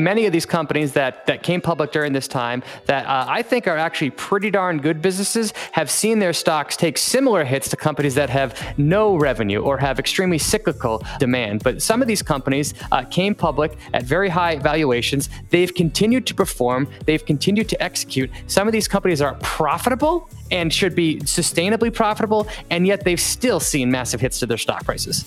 Many of these companies that, that came public during this time that uh, I think are actually pretty darn good businesses have seen their stocks take similar hits to companies that have no revenue or have extremely cyclical demand. But some of these companies uh, came public at very high valuations. They've continued to perform, they've continued to execute. Some of these companies are profitable and should be sustainably profitable, and yet they've still seen massive hits to their stock prices.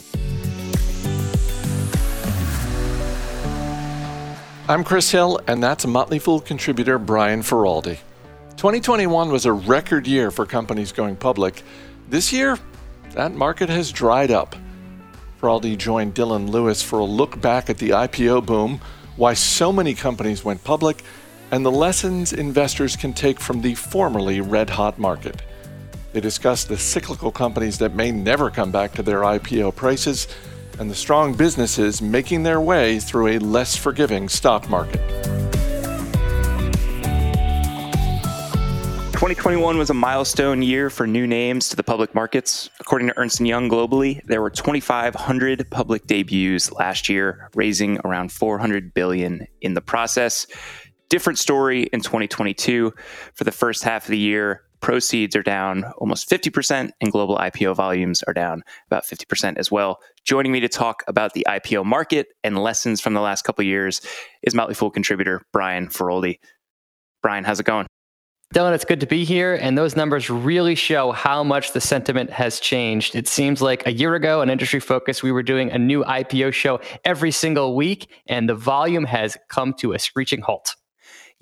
I'm Chris Hill, and that's Motley Fool contributor Brian Feroldi. 2021 was a record year for companies going public. This year, that market has dried up. Feroldi joined Dylan Lewis for a look back at the IPO boom, why so many companies went public, and the lessons investors can take from the formerly red hot market. They discuss the cyclical companies that may never come back to their IPO prices and the strong businesses making their way through a less forgiving stock market. 2021 was a milestone year for new names to the public markets. According to Ernst & Young globally, there were 2500 public debuts last year, raising around 400 billion in the process. Different story in 2022. For the first half of the year, proceeds are down almost 50%, and global IPO volumes are down about 50% as well. Joining me to talk about the IPO market and lessons from the last couple years is Motley Fool contributor Brian Feroldi. Brian, how's it going? Dylan, it's good to be here. And those numbers really show how much the sentiment has changed. It seems like a year ago an Industry Focus, we were doing a new IPO show every single week, and the volume has come to a screeching halt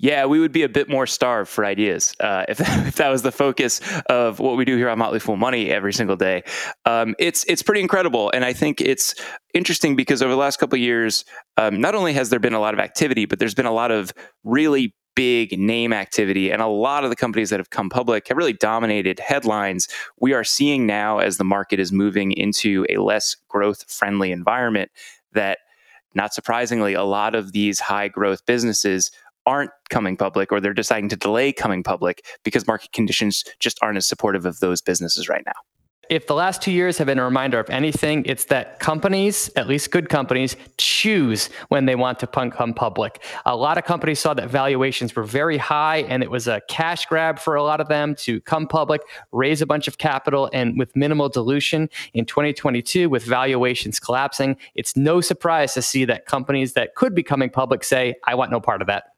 yeah, we would be a bit more starved for ideas uh, if, if that was the focus of what we do here on Motley Fool Money every single day. Um, it's it's pretty incredible, and I think it's interesting because over the last couple years, um, not only has there been a lot of activity, but there's been a lot of really big name activity and a lot of the companies that have come public have really dominated headlines we are seeing now as the market is moving into a less growth friendly environment that not surprisingly a lot of these high growth businesses aren't coming public or they're deciding to delay coming public because market conditions just aren't as supportive of those businesses right now. If the last two years have been a reminder of anything, it's that companies, at least good companies, choose when they want to come public. A lot of companies saw that valuations were very high and it was a cash grab for a lot of them to come public, raise a bunch of capital, and with minimal dilution in 2022, with valuations collapsing, it's no surprise to see that companies that could be coming public say, I want no part of that.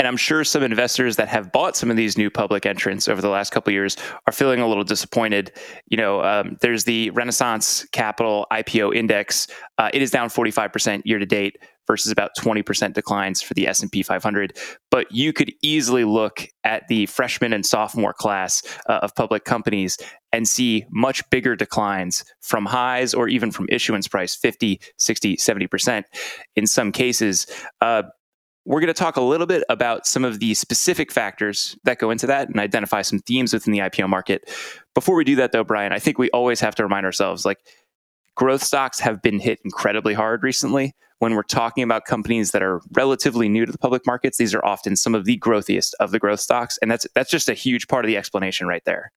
And I'm sure some investors that have bought some of these new public entrants over the last couple years are feeling a little disappointed. You know, um, there's the Renaissance Capital IPO Index. Uh, it is down 45% year to date versus about 20% declines for the S&P 500. But you could easily look at the freshman and sophomore class uh, of public companies and see much bigger declines from highs or even from issuance price 50 60 70% in some cases uh, we're going to talk a little bit about some of the specific factors that go into that and identify some themes within the IPO market. Before we do that, though, Brian, I think we always have to remind ourselves like growth stocks have been hit incredibly hard recently. When we're talking about companies that are relatively new to the public markets, these are often some of the growthiest of the growth stocks. And that's that's just a huge part of the explanation right there.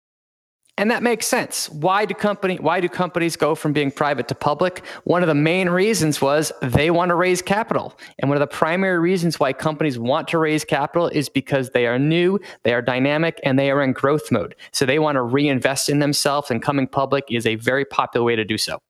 And that makes sense. Why do company why do companies go from being private to public? One of the main reasons was they want to raise capital. And one of the primary reasons why companies want to raise capital is because they are new, they are dynamic, and they are in growth mode. So they want to reinvest in themselves and coming public is a very popular way to do so.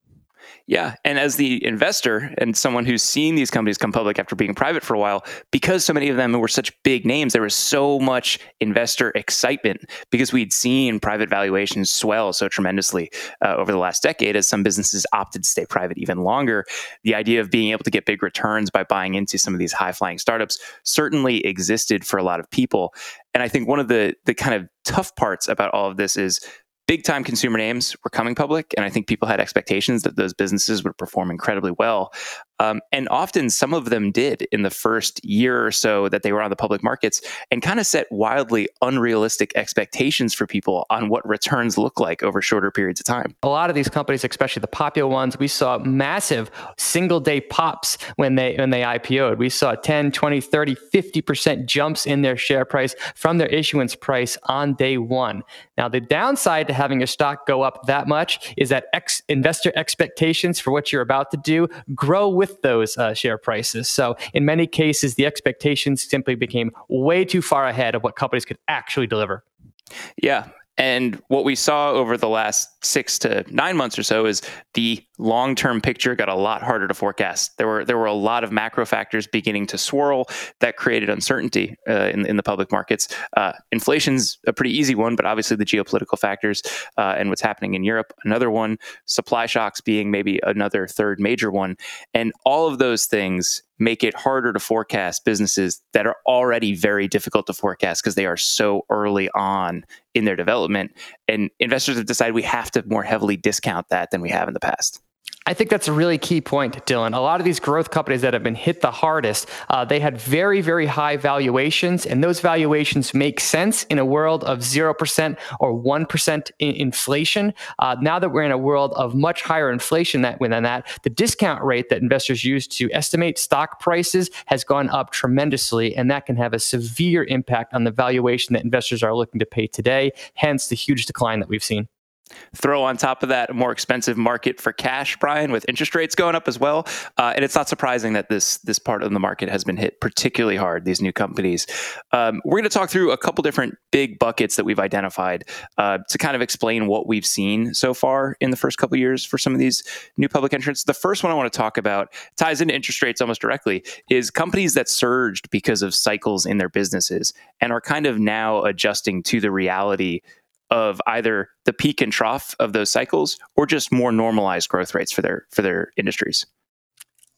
Yeah. And as the investor and someone who's seen these companies come public after being private for a while, because so many of them were such big names, there was so much investor excitement because we'd seen private valuations swell so tremendously uh, over the last decade as some businesses opted to stay private even longer. The idea of being able to get big returns by buying into some of these high flying startups certainly existed for a lot of people. And I think one of the the kind of tough parts about all of this is big time consumer names were coming public, and I think people had expectations that those businesses would perform incredibly well. Um, and often some of them did in the first year or so that they were on the public markets and kind of set wildly unrealistic expectations for people on what returns look like over shorter periods of time. A lot of these companies, especially the popular ones, we saw massive single day pops when they when they IPO'd. We saw 10, 20, 30, 50% jumps in their share price from their issuance price on day one. Now, the downside to having your stock go up that much is that ex- investor expectations for what you're about to do grow with with those uh, share prices. So in many cases, the expectations simply became way too far ahead of what companies could actually deliver. Yeah, and what we saw over the last six to nine months or so is the long-term picture got a lot harder to forecast. There were there were a lot of macro factors beginning to swirl that created uncertainty uh, in in the public markets. Uh, inflation's a pretty easy one, but obviously the geopolitical factors uh, and what's happening in Europe, another one. Supply shocks being maybe another third major one, and all of those things make it harder to forecast businesses that are already very difficult to forecast because they are so early on in their development. And investors have decided we have to more heavily discount that than we have in the past. I think that's a really key point, Dylan. A lot of these growth companies that have been hit the hardest, uh, they had very, very high valuations, and those valuations make sense in a world of 0% or 1% in inflation. Uh, now that we're in a world of much higher inflation that, than that, the discount rate that investors use to estimate stock prices has gone up tremendously, and that can have a severe impact on the valuation that investors are looking to pay today, hence the huge decline that we've seen. Throw on top of that a more expensive market for cash, Brian, with interest rates going up as well. Uh, and it's not surprising that this this part of the market has been hit particularly hard. These new companies. Um, we're going to talk through a couple different big buckets that we've identified uh, to kind of explain what we've seen so far in the first couple years for some of these new public entrants. The first one I want to talk about ties into interest rates almost directly. Is companies that surged because of cycles in their businesses and are kind of now adjusting to the reality of either the peak and trough of those cycles or just more normalized growth rates for their for their industries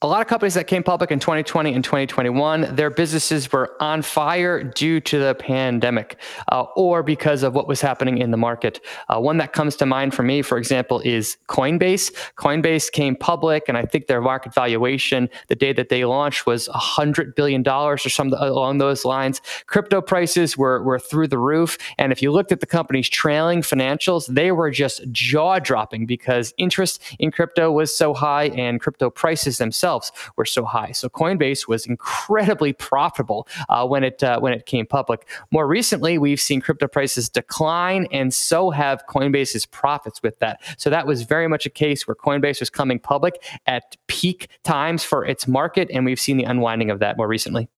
a lot of companies that came public in 2020 and 2021, their businesses were on fire due to the pandemic uh, or because of what was happening in the market. Uh, one that comes to mind for me, for example, is Coinbase. Coinbase came public, and I think their market valuation the day that they launched was $100 billion or something along those lines. Crypto prices were, were through the roof. And if you looked at the company's trailing financials, they were just jaw dropping because interest in crypto was so high and crypto prices themselves themselves were so high. So Coinbase was incredibly profitable uh, when it uh, when it came public. More recently, we've seen crypto prices decline, and so have Coinbase's profits with that. So that was very much a case where Coinbase was coming public at peak times for its market, and we've seen the unwinding of that more recently.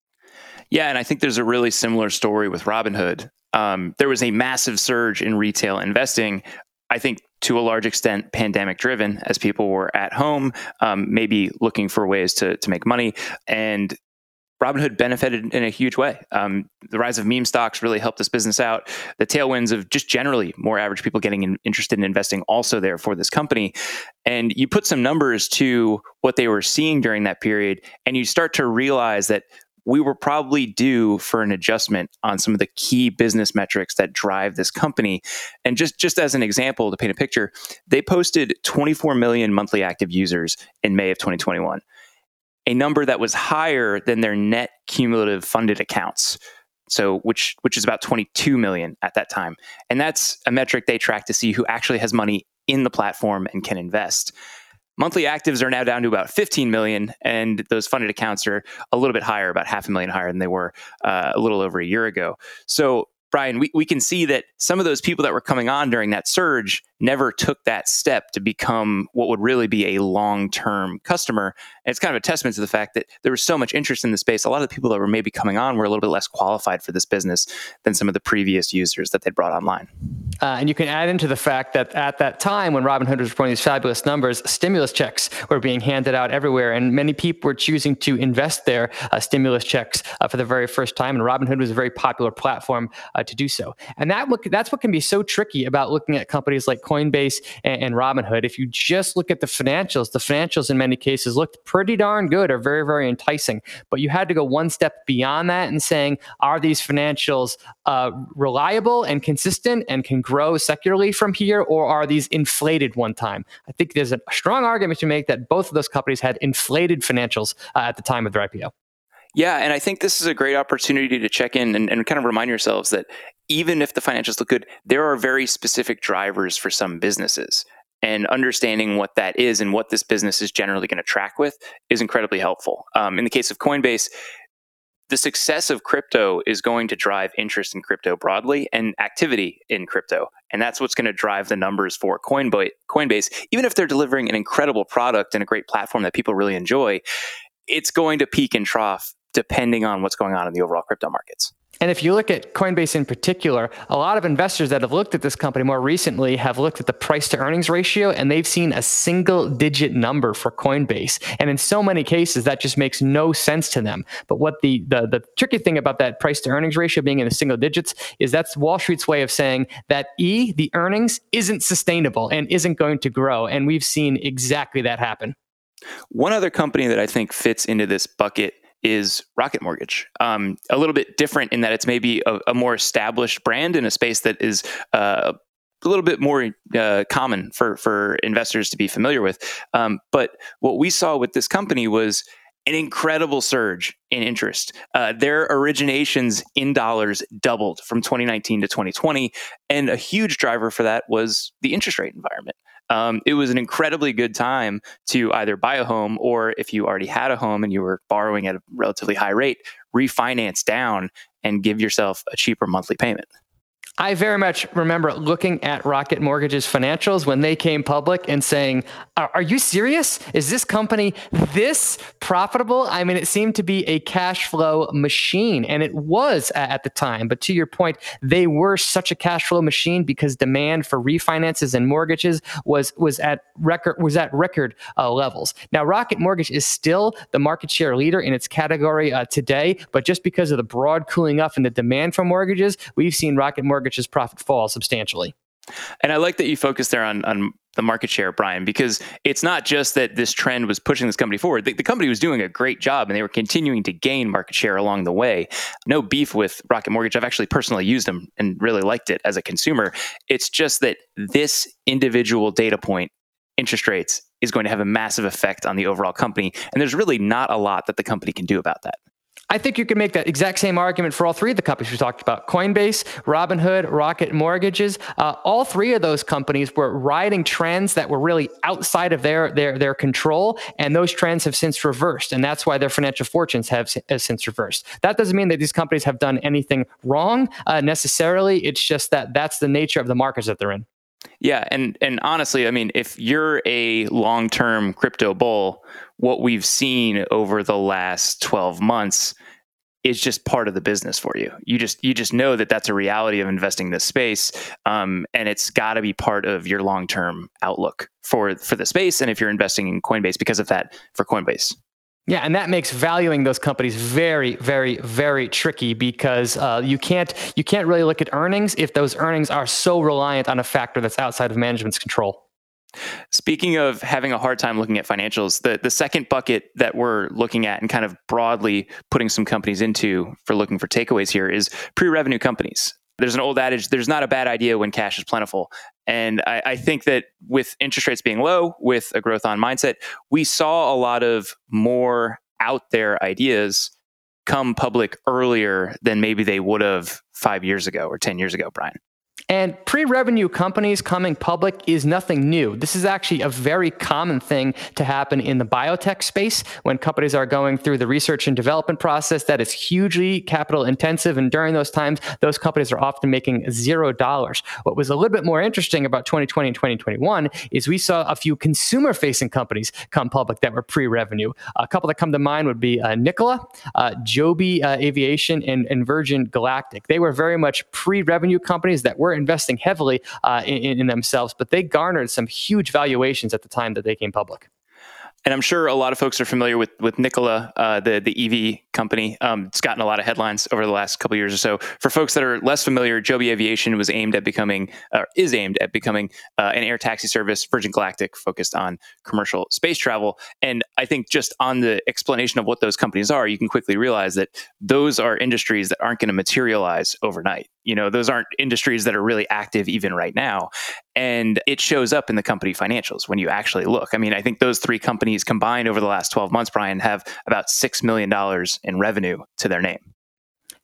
Yeah, and I think there's a really similar story with Robinhood. Um, there was a massive surge in retail investing. I think to a large extent pandemic driven as people were at home, um, maybe looking for ways to, to make money. And Robinhood benefited in a huge way. Um, the rise of meme stocks really helped this business out. The tailwinds of just generally more average people getting in, interested in investing also there for this company. And you put some numbers to what they were seeing during that period, and you start to realize that we were probably due for an adjustment on some of the key business metrics that drive this company. And just, just as an example to paint a picture, they posted 24 million monthly active users in May of 2021, a number that was higher than their net cumulative funded accounts. So, which which is about 22 million at that time, and that's a metric they track to see who actually has money in the platform and can invest. Monthly actives are now down to about 15 million, and those funded accounts are a little bit higher, about half a million higher than they were uh, a little over a year ago. So, Brian, we, we can see that some of those people that were coming on during that surge never took that step to become what would really be a long term customer. And it's kind of a testament to the fact that there was so much interest in the space. A lot of the people that were maybe coming on were a little bit less qualified for this business than some of the previous users that they brought online. Uh, and you can add into the fact that at that time, when Robinhood was reporting these fabulous numbers, stimulus checks were being handed out everywhere, and many people were choosing to invest their uh, stimulus checks uh, for the very first time. And Robinhood was a very popular platform uh, to do so. And that look, that's what can be so tricky about looking at companies like Coinbase and, and Robinhood. If you just look at the financials, the financials in many cases looked pretty darn good or very, very enticing. But you had to go one step beyond that and saying, are these financials uh, reliable and consistent and can grow secularly from here, or are these inflated one time? I think there's a strong argument to make that both of those companies had inflated financials uh, at the time of their IPO. Yeah, and I think this is a great opportunity to check in and, and, kind of remind yourselves that even if the financials look good, there are very specific drivers for some businesses. And understanding what that is and what this business is generally going to track with is incredibly helpful. Um, in the case of Coinbase, the success of crypto is going to drive interest in crypto broadly and activity in crypto. And that's what's going to drive the numbers for Coinbase. Even if they're delivering an incredible product and a great platform that people really enjoy, it's going to peak and trough depending on what's going on in the overall crypto markets. And if you look at Coinbase in particular, a lot of investors that have looked at this company more recently have looked at the price to earnings ratio and they've seen a single digit number for Coinbase. And in so many cases, that just makes no sense to them. But what the, the, the tricky thing about that price to earnings ratio being in the single digits is that's Wall Street's way of saying that E, the earnings, isn't sustainable and isn't going to grow. And we've seen exactly that happen. One other company that I think fits into this bucket is Rocket Mortgage. Um, a little bit different in that it's maybe a, a more established brand in a space that is uh, a little bit more uh, common for for investors to be familiar with. Um, but what we saw with this company was an incredible surge in interest. Uh, their originations in dollars doubled from 2019 to 2020, and a huge driver for that was the interest rate environment um, it was an incredibly good time to either buy a home or if you already had a home and you were borrowing at a relatively high rate, refinance down and give yourself a cheaper monthly payment. I very much remember looking at Rocket Mortgage's financials when they came public and saying, are, you serious? Is this company this profitable? I mean, it seemed to be a cash flow machine, and it was at the time. But to your point, they were such a cash flow machine because demand for refinances and mortgages was was at record was at record uh, levels. Now, Rocket Mortgage is still the market share leader in its category uh, today, but just because of the broad cooling off in the demand for mortgages, we've seen Rocket Mortgage mortgage's profit fall substantially. And I like that you focus there on, on the market share, Brian, because it's not just that this trend was pushing this company forward. The, the, company was doing a great job and they were continuing to gain market share along the way. No beef with Rocket Mortgage. I've actually personally used them and really liked it as a consumer. It's just that this individual data point, interest rates, is going to have a massive effect on the overall company. And there's really not a lot that the company can do about that. I think you can make that exact same argument for all three of the companies we talked about Coinbase, Robinhood, Rocket Mortgages. Uh, all three of those companies were riding trends that were really outside of their, their, their control, and those trends have since reversed. And that's why their financial fortunes have, have since reversed. That doesn't mean that these companies have done anything wrong uh, necessarily. It's just that that's the nature of the markets that they're in. Yeah, and and honestly, I mean, if you're a long-term crypto bull, what we've seen over the last 12 months is just part of the business for you. You just you just know that that's a reality of investing in this space, um, and it's got to be part of your long term outlook for for the space. And if you're investing in Coinbase, because of that, for Coinbase. Yeah, and that makes valuing those companies very, very, very tricky because uh, you can't you can't really look at earnings if those earnings are so reliant on a factor that's outside of management's control. Speaking of having a hard time looking at financials, the, the second bucket that we're looking at and kind of broadly putting some companies into for looking for takeaways here is pre revenue companies. There's an old adage there's not a bad idea when cash is plentiful. And I, I think that with interest rates being low, with a growth on mindset, we saw a lot of more out there ideas come public earlier than maybe they would have five years ago or 10 years ago, Brian. And pre revenue companies coming public is nothing new. This is actually a very common thing to happen in the biotech space when companies are going through the research and development process that is hugely capital intensive. And during those times, those companies are often making zero dollars. What was a little bit more interesting about 2020 and 2021 is we saw a few consumer facing companies come public that were pre revenue. A couple that come to mind would be uh, Nikola, uh, Joby uh, Aviation, and, and Virgin Galactic. They were very much pre revenue companies that were investing heavily uh, in, in themselves, but they garnered some huge valuations at the time that they came public. And I'm sure a lot of folks are familiar with with Nikola, uh, the the EV company. Um, it's gotten a lot of headlines over the last couple years or so. For folks that are less familiar, Joby Aviation was aimed at becoming, or is aimed at becoming, uh, an air taxi service. Virgin Galactic focused on commercial space travel. And I think just on the explanation of what those companies are, you can quickly realize that those are industries that aren't going to materialize overnight. You know, those aren't industries that are really active even right now. And it shows up in the company financials when you actually look. I mean, I think those three companies combined over the last 12 months, Brian, have about $6 million in revenue to their name.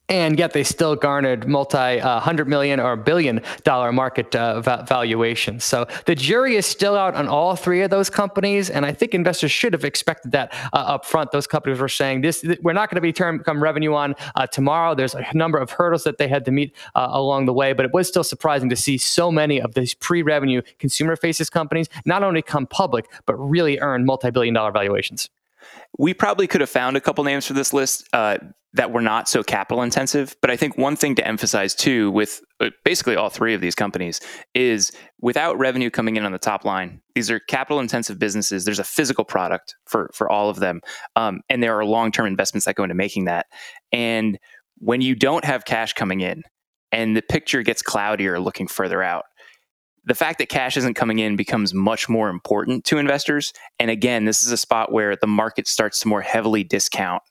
And yet they still garnered multi uh, hundred million or billion dollar market uh, va- valuation. So the jury is still out on all three of those companies, and I think investors should have expected that uh, up front. Those companies were saying this: th- we're not going to be turn come revenue on uh, tomorrow. There's a number of hurdles that they had to meet uh, along the way, but it was still surprising to see so many of these pre-revenue consumer-faces companies not only come public but really earn multi-billion dollar valuations we probably could have found a couple names for this list uh, that were not so capital intensive. But I think one thing to emphasize too, with uh, basically all three of these companies, is without revenue coming in on the top line, these are capital intensive businesses. There's a physical product for for all of them, um, and there are long term investments that go into making that. And when you don't have cash coming in, and the picture gets cloudier looking further out, the fact that cash isn't coming in becomes much more important to investors. And again, this is a spot where the market starts to more heavily discount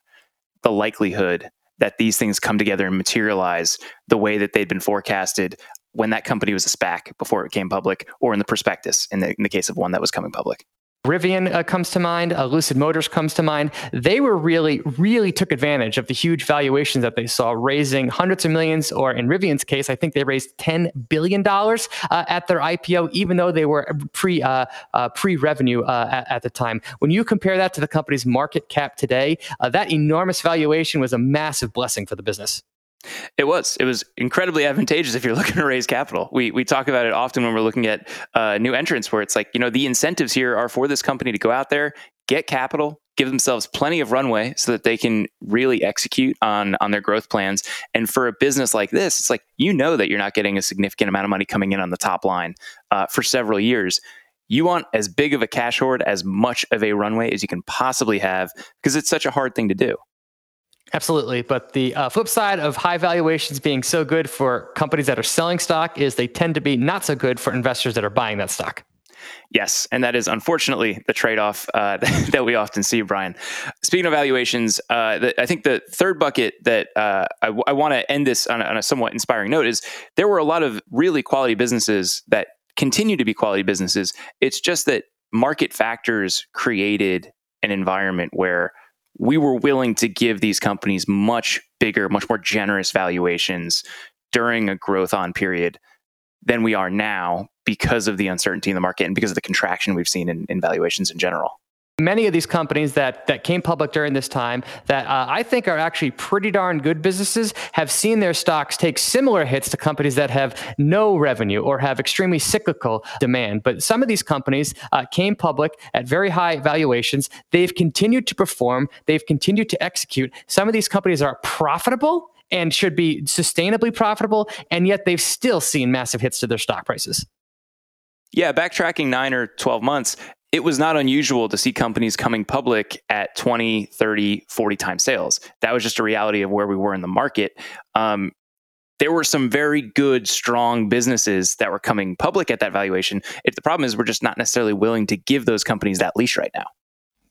the likelihood that these things come together and materialize the way that they'd been forecasted when that company was a SPAC before it came public, or in the prospectus in the, in the case of one that was coming public. Rivian uh, comes to mind, uh, Lucid Motors comes to mind. They were really, really took advantage of the huge valuations that they saw, raising hundreds of millions, or in Rivian's case, I think they raised $10 billion uh, at their IPO, even though they were pre, uh, uh, pre-revenue uh, at, at, the time. When you compare that to the company's market cap today, that enormous valuation was a massive blessing for the business. It was. It was incredibly advantageous if you're looking to raise capital. We we talk about it often when we're looking at uh, new entrants, where it's like you know the incentives here are for this company to go out there, get capital, give themselves plenty of runway so that they can really execute on on their growth plans. And for a business like this, it's like you know that you're not getting a significant amount of money coming in on the top line uh, for several years. You want as big of a cash hoard, as much of a runway as you can possibly have, because it's such a hard thing to do. Absolutely. But the uh, flip side of high valuations being so good for companies that are selling stock is they tend to be not so good for investors that are buying that stock. Yes, and that is unfortunately the trade-off uh, that we often see, Brian. Speaking of valuations, uh, the, I think the third bucket that uh, I, w- I want to end this on a, on a somewhat inspiring note is there were a lot of really quality businesses that continue to be quality businesses. It's just that market factors created an environment where we were willing to give these companies much bigger, much more generous valuations during a growth on period than we are now because of the uncertainty in the market and because of the contraction we've seen in, in valuations in general many of these companies that that came public during this time that uh, I think are actually pretty darn good businesses have seen their stocks take similar hits to companies that have no revenue or have extremely cyclical demand. But some of these companies uh, came public at very high valuations. They've continued to perform. They've continued to execute. Some of these companies are profitable and should be sustainably profitable, and yet they've still seen massive hits to their stock prices. Yeah, backtracking nine or 12 months, it was not unusual to see companies coming public at 20, 30, 40 times sales. That was just a reality of where we were in the market. Um, there were some very good, strong businesses that were coming public at that valuation. It, the problem is we're just not necessarily willing to give those companies that leash right now.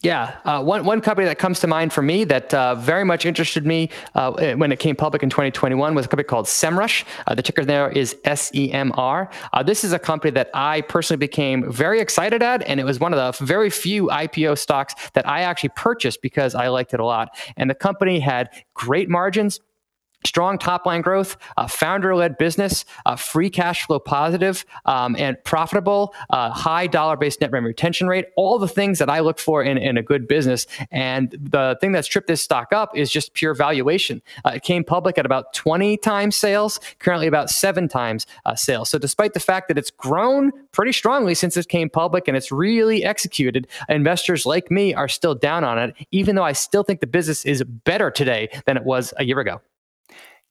Yeah, uh, one one company that comes to mind for me that uh, very much interested me uh, when it came public in 2021 was a company called Semrush. Uh, the ticker there is SEMR. Uh, this is a company that I personally became very excited at, and it was one of the very few IPO stocks that I actually purchased because I liked it a lot. And the company had great margins, strong top line growth, uh, founder led business, uh, free cash flow positive, um, and profitable, uh, high dollar based net revenue retention rate, all the things that I look for in, in a good business. And the thing that's tripped this stock up is just pure valuation. Uh, it came public at about 20 times sales, currently about seven times uh, sales. So, despite the fact that it's grown pretty strongly since it came public and it's really executed, investors like me are still down on it, even though I still think the business is better today than it was a year ago.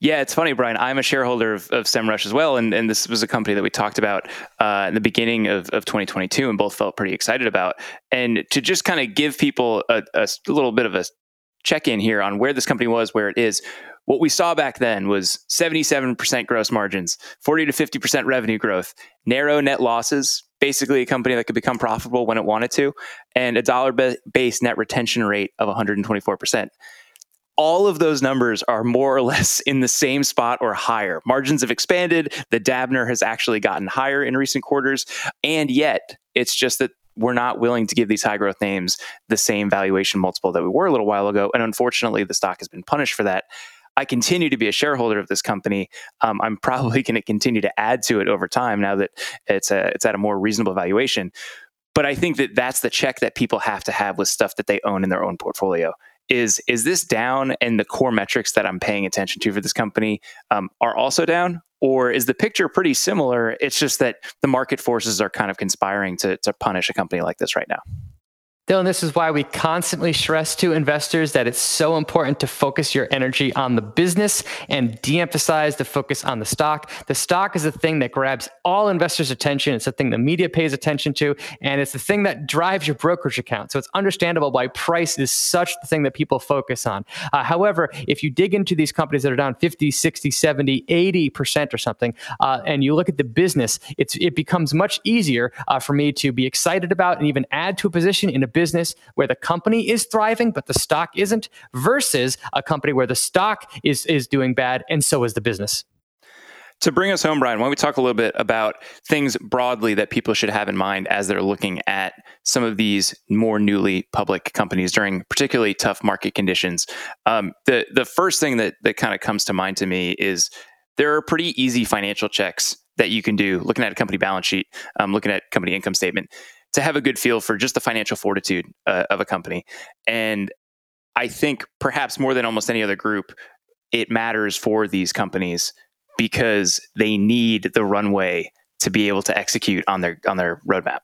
Yeah, it's funny, Brian. I'm a shareholder of, of SEMrush as well, and, and this was a company that we talked about uh, in the beginning of, of 2022, and both felt pretty excited about. And to just kind of give people a, a little bit of a check in here on where this company was, where it is. What we saw back then was 77% gross margins, 40 to 50% revenue growth, narrow net losses, basically a company that could become profitable when it wanted to, and a dollar based net retention rate of 124% all of those numbers are more or less in the same spot or higher. Margins have expanded. The Dabner has actually gotten higher in recent quarters. And yet, it's just that we're not willing to give these high growth names the same valuation multiple that we were a little while ago. And unfortunately, the stock has been punished for that. I continue to be a shareholder of this company, um, I'm probably going to continue to add to it over time now that it's a, it's at a more reasonable valuation. But I think that that's the check that people have to have with stuff that they own in their own portfolio. Is is this down, and the core metrics that I'm paying attention to for this company um, are also down, or is the picture pretty similar? It's just that the market forces are kind of conspiring to to punish a company like this right now. Dylan, this is why we constantly stress to investors that it's so important to focus your energy on the business and de emphasize the focus on the stock. The stock is the thing that grabs all investors' attention. It's the thing the media pays attention to, and it's the thing that drives your brokerage account. So it's understandable why price is such the thing that people focus on. Uh, however, if you dig into these companies that are down 50, 60, 70, 80% or something, uh, and you look at the business, it becomes much easier uh, for me to be excited about and even add to a position in a business where the company is thriving but the stock isn't versus a company where the stock is is doing bad and so is the business to bring us home, Brian, why don't we talk a little bit about things broadly that people should have in mind as they're looking at some of these more newly public companies during particularly tough market conditions? Um, the the first thing that that kind of comes to mind to me is there are pretty easy financial checks that you can do looking at a company balance sheet, um, looking at company income statement to have a good feel for just the financial fortitude uh, of a company. And I think perhaps more than almost any other group, it matters for these companies because they need the runway to be able to execute on their on their roadmap.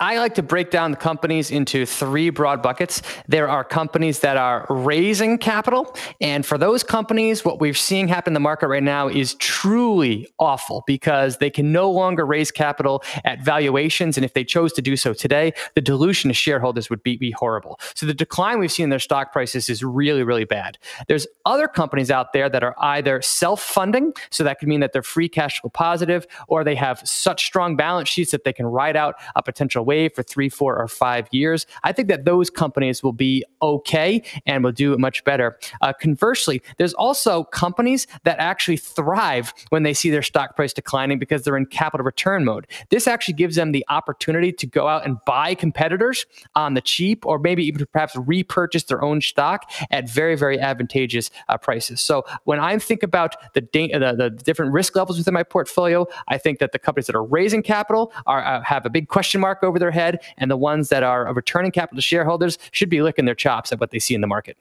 I like to break down the companies into three broad buckets. There are companies that are raising capital. And for those companies, what we're seeing happen in the market right now is truly awful because they can no longer raise capital at valuations. And if they chose to do so today, the dilution to shareholders would be, be horrible. So the decline we've seen in their stock prices is really, really bad. There's other companies out there that are either self funding, so that could mean that they're free cash flow positive, or they have such strong balance sheets that they can ride out a potential wave for three, four, or five years, I think that those companies will be okay and will do much better. Uh, conversely, there's also companies that actually thrive when they see their stock price declining because they're in capital return mode. This actually gives them the opportunity to go out and buy competitors on the cheap, or maybe even perhaps repurchase their own stock at very, very advantageous uh, prices. So when I think about the, da- the, the different risk levels within my portfolio, I think that the companies that are raising capital are uh, have a big question mark over over their head, and the ones that are returning capital to shareholders should be licking their chops at what they see in the market.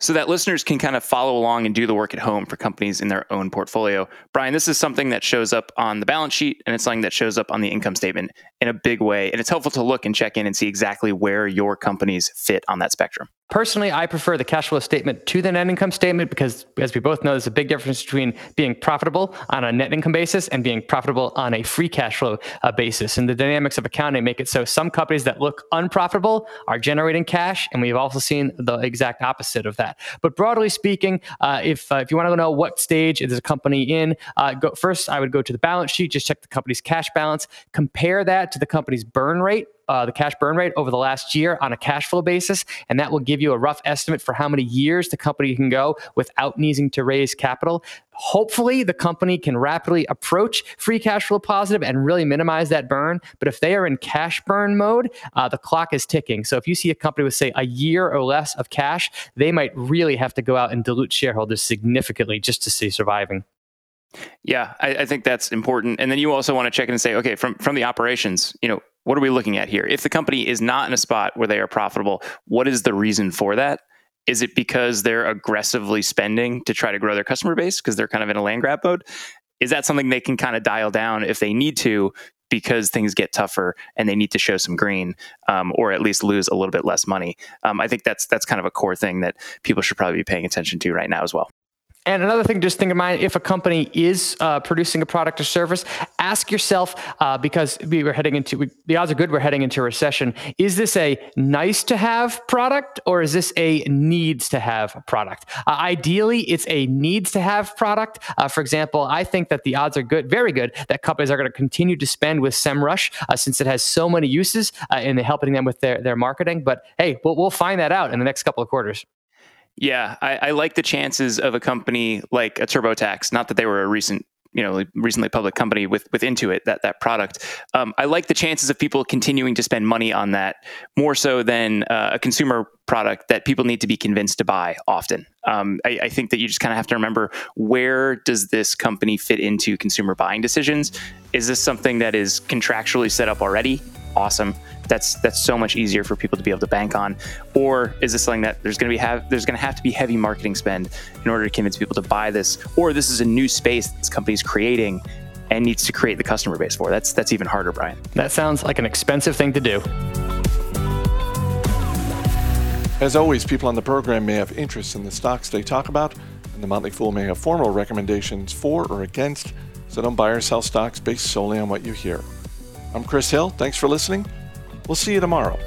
So that listeners can kind of follow along and do the work at home for companies in their own portfolio. Brian, this is something that shows up on the balance sheet and it's something that shows up on the income statement in a big way. And it's helpful to look and check in and see exactly where your companies fit on that spectrum. Personally, I prefer the cash flow statement to the net income statement because, as we both know, there's a big difference between being profitable on a net income basis and being profitable on a free cash flow uh, basis. And the dynamics of accounting make it so some companies that look unprofitable are generating cash, and we've also seen the exact opposite of that. But broadly speaking, uh, if uh, if you want to know what stage is a company in, uh, go, first I would go to the balance sheet, just check the company's cash balance, compare that to the company's burn rate uh, the cash burn rate over the last year on a cash flow basis, and that will give you a rough estimate for how many years the company can go without needing to raise capital. Hopefully, the company can rapidly approach free cash flow positive and really minimize that burn. But if they are in cash burn mode, uh, the clock is ticking. So if you see a company with, say, a year or less of cash, they might really have to go out and dilute shareholders significantly just to see surviving. Yeah, I, I, think that's important. And then you also want to check in and say, okay, from from the operations, you know, what are we looking at here? If the company is not in a spot where they are profitable, what is the reason for that? Is it because they're aggressively spending to try to grow their customer base because they're kind of in a land grab mode? Is that something they can kind of dial down if they need to because things get tougher and they need to show some green um, or at least lose a little bit less money? Um, I think that's that's kind of a core thing that people should probably be paying attention to right now as well. And another thing, just think of mind, if a company is uh, producing a product or service, ask yourself, uh, because we were heading into, we, the odds are good we're heading into a recession. Is this a nice to have product or is this a needs to have product? Uh, ideally, it's a needs to have product. Uh, for example, I think that the odds are good, very good, that companies are going to continue to spend with SEMrush uh, since it has so many uses uh, in helping them with their, their marketing. But hey, we'll, we'll find that out in the next couple of quarters. Yeah, I, I, like the chances of a company like a TurboTax. Not that they were a recent you know recently public company with with Intuit that that product. Um, I like the chances of people continuing to spend money on that more so than uh, a consumer product that people need to be convinced to buy often. Um, I, I, think that you just kind of have to remember where does this company fit into consumer buying decisions? Is this something that is contractually set up already? Awesome. That's that's so much easier for people to be able to bank on. Or is this something that there's going to be have there's going to have to be heavy marketing spend in order to convince people to buy this? Or this is a new space this company's creating and needs to create the customer base for. That's that's even harder, Brian. That sounds like an expensive thing to do. As always, people on the program may have interests in the stocks they talk about, and the Motley Fool may have formal recommendations for or against, so don't buy or sell stocks based solely on what you hear. I'm Chris Hill. Thanks for listening. We'll see you tomorrow.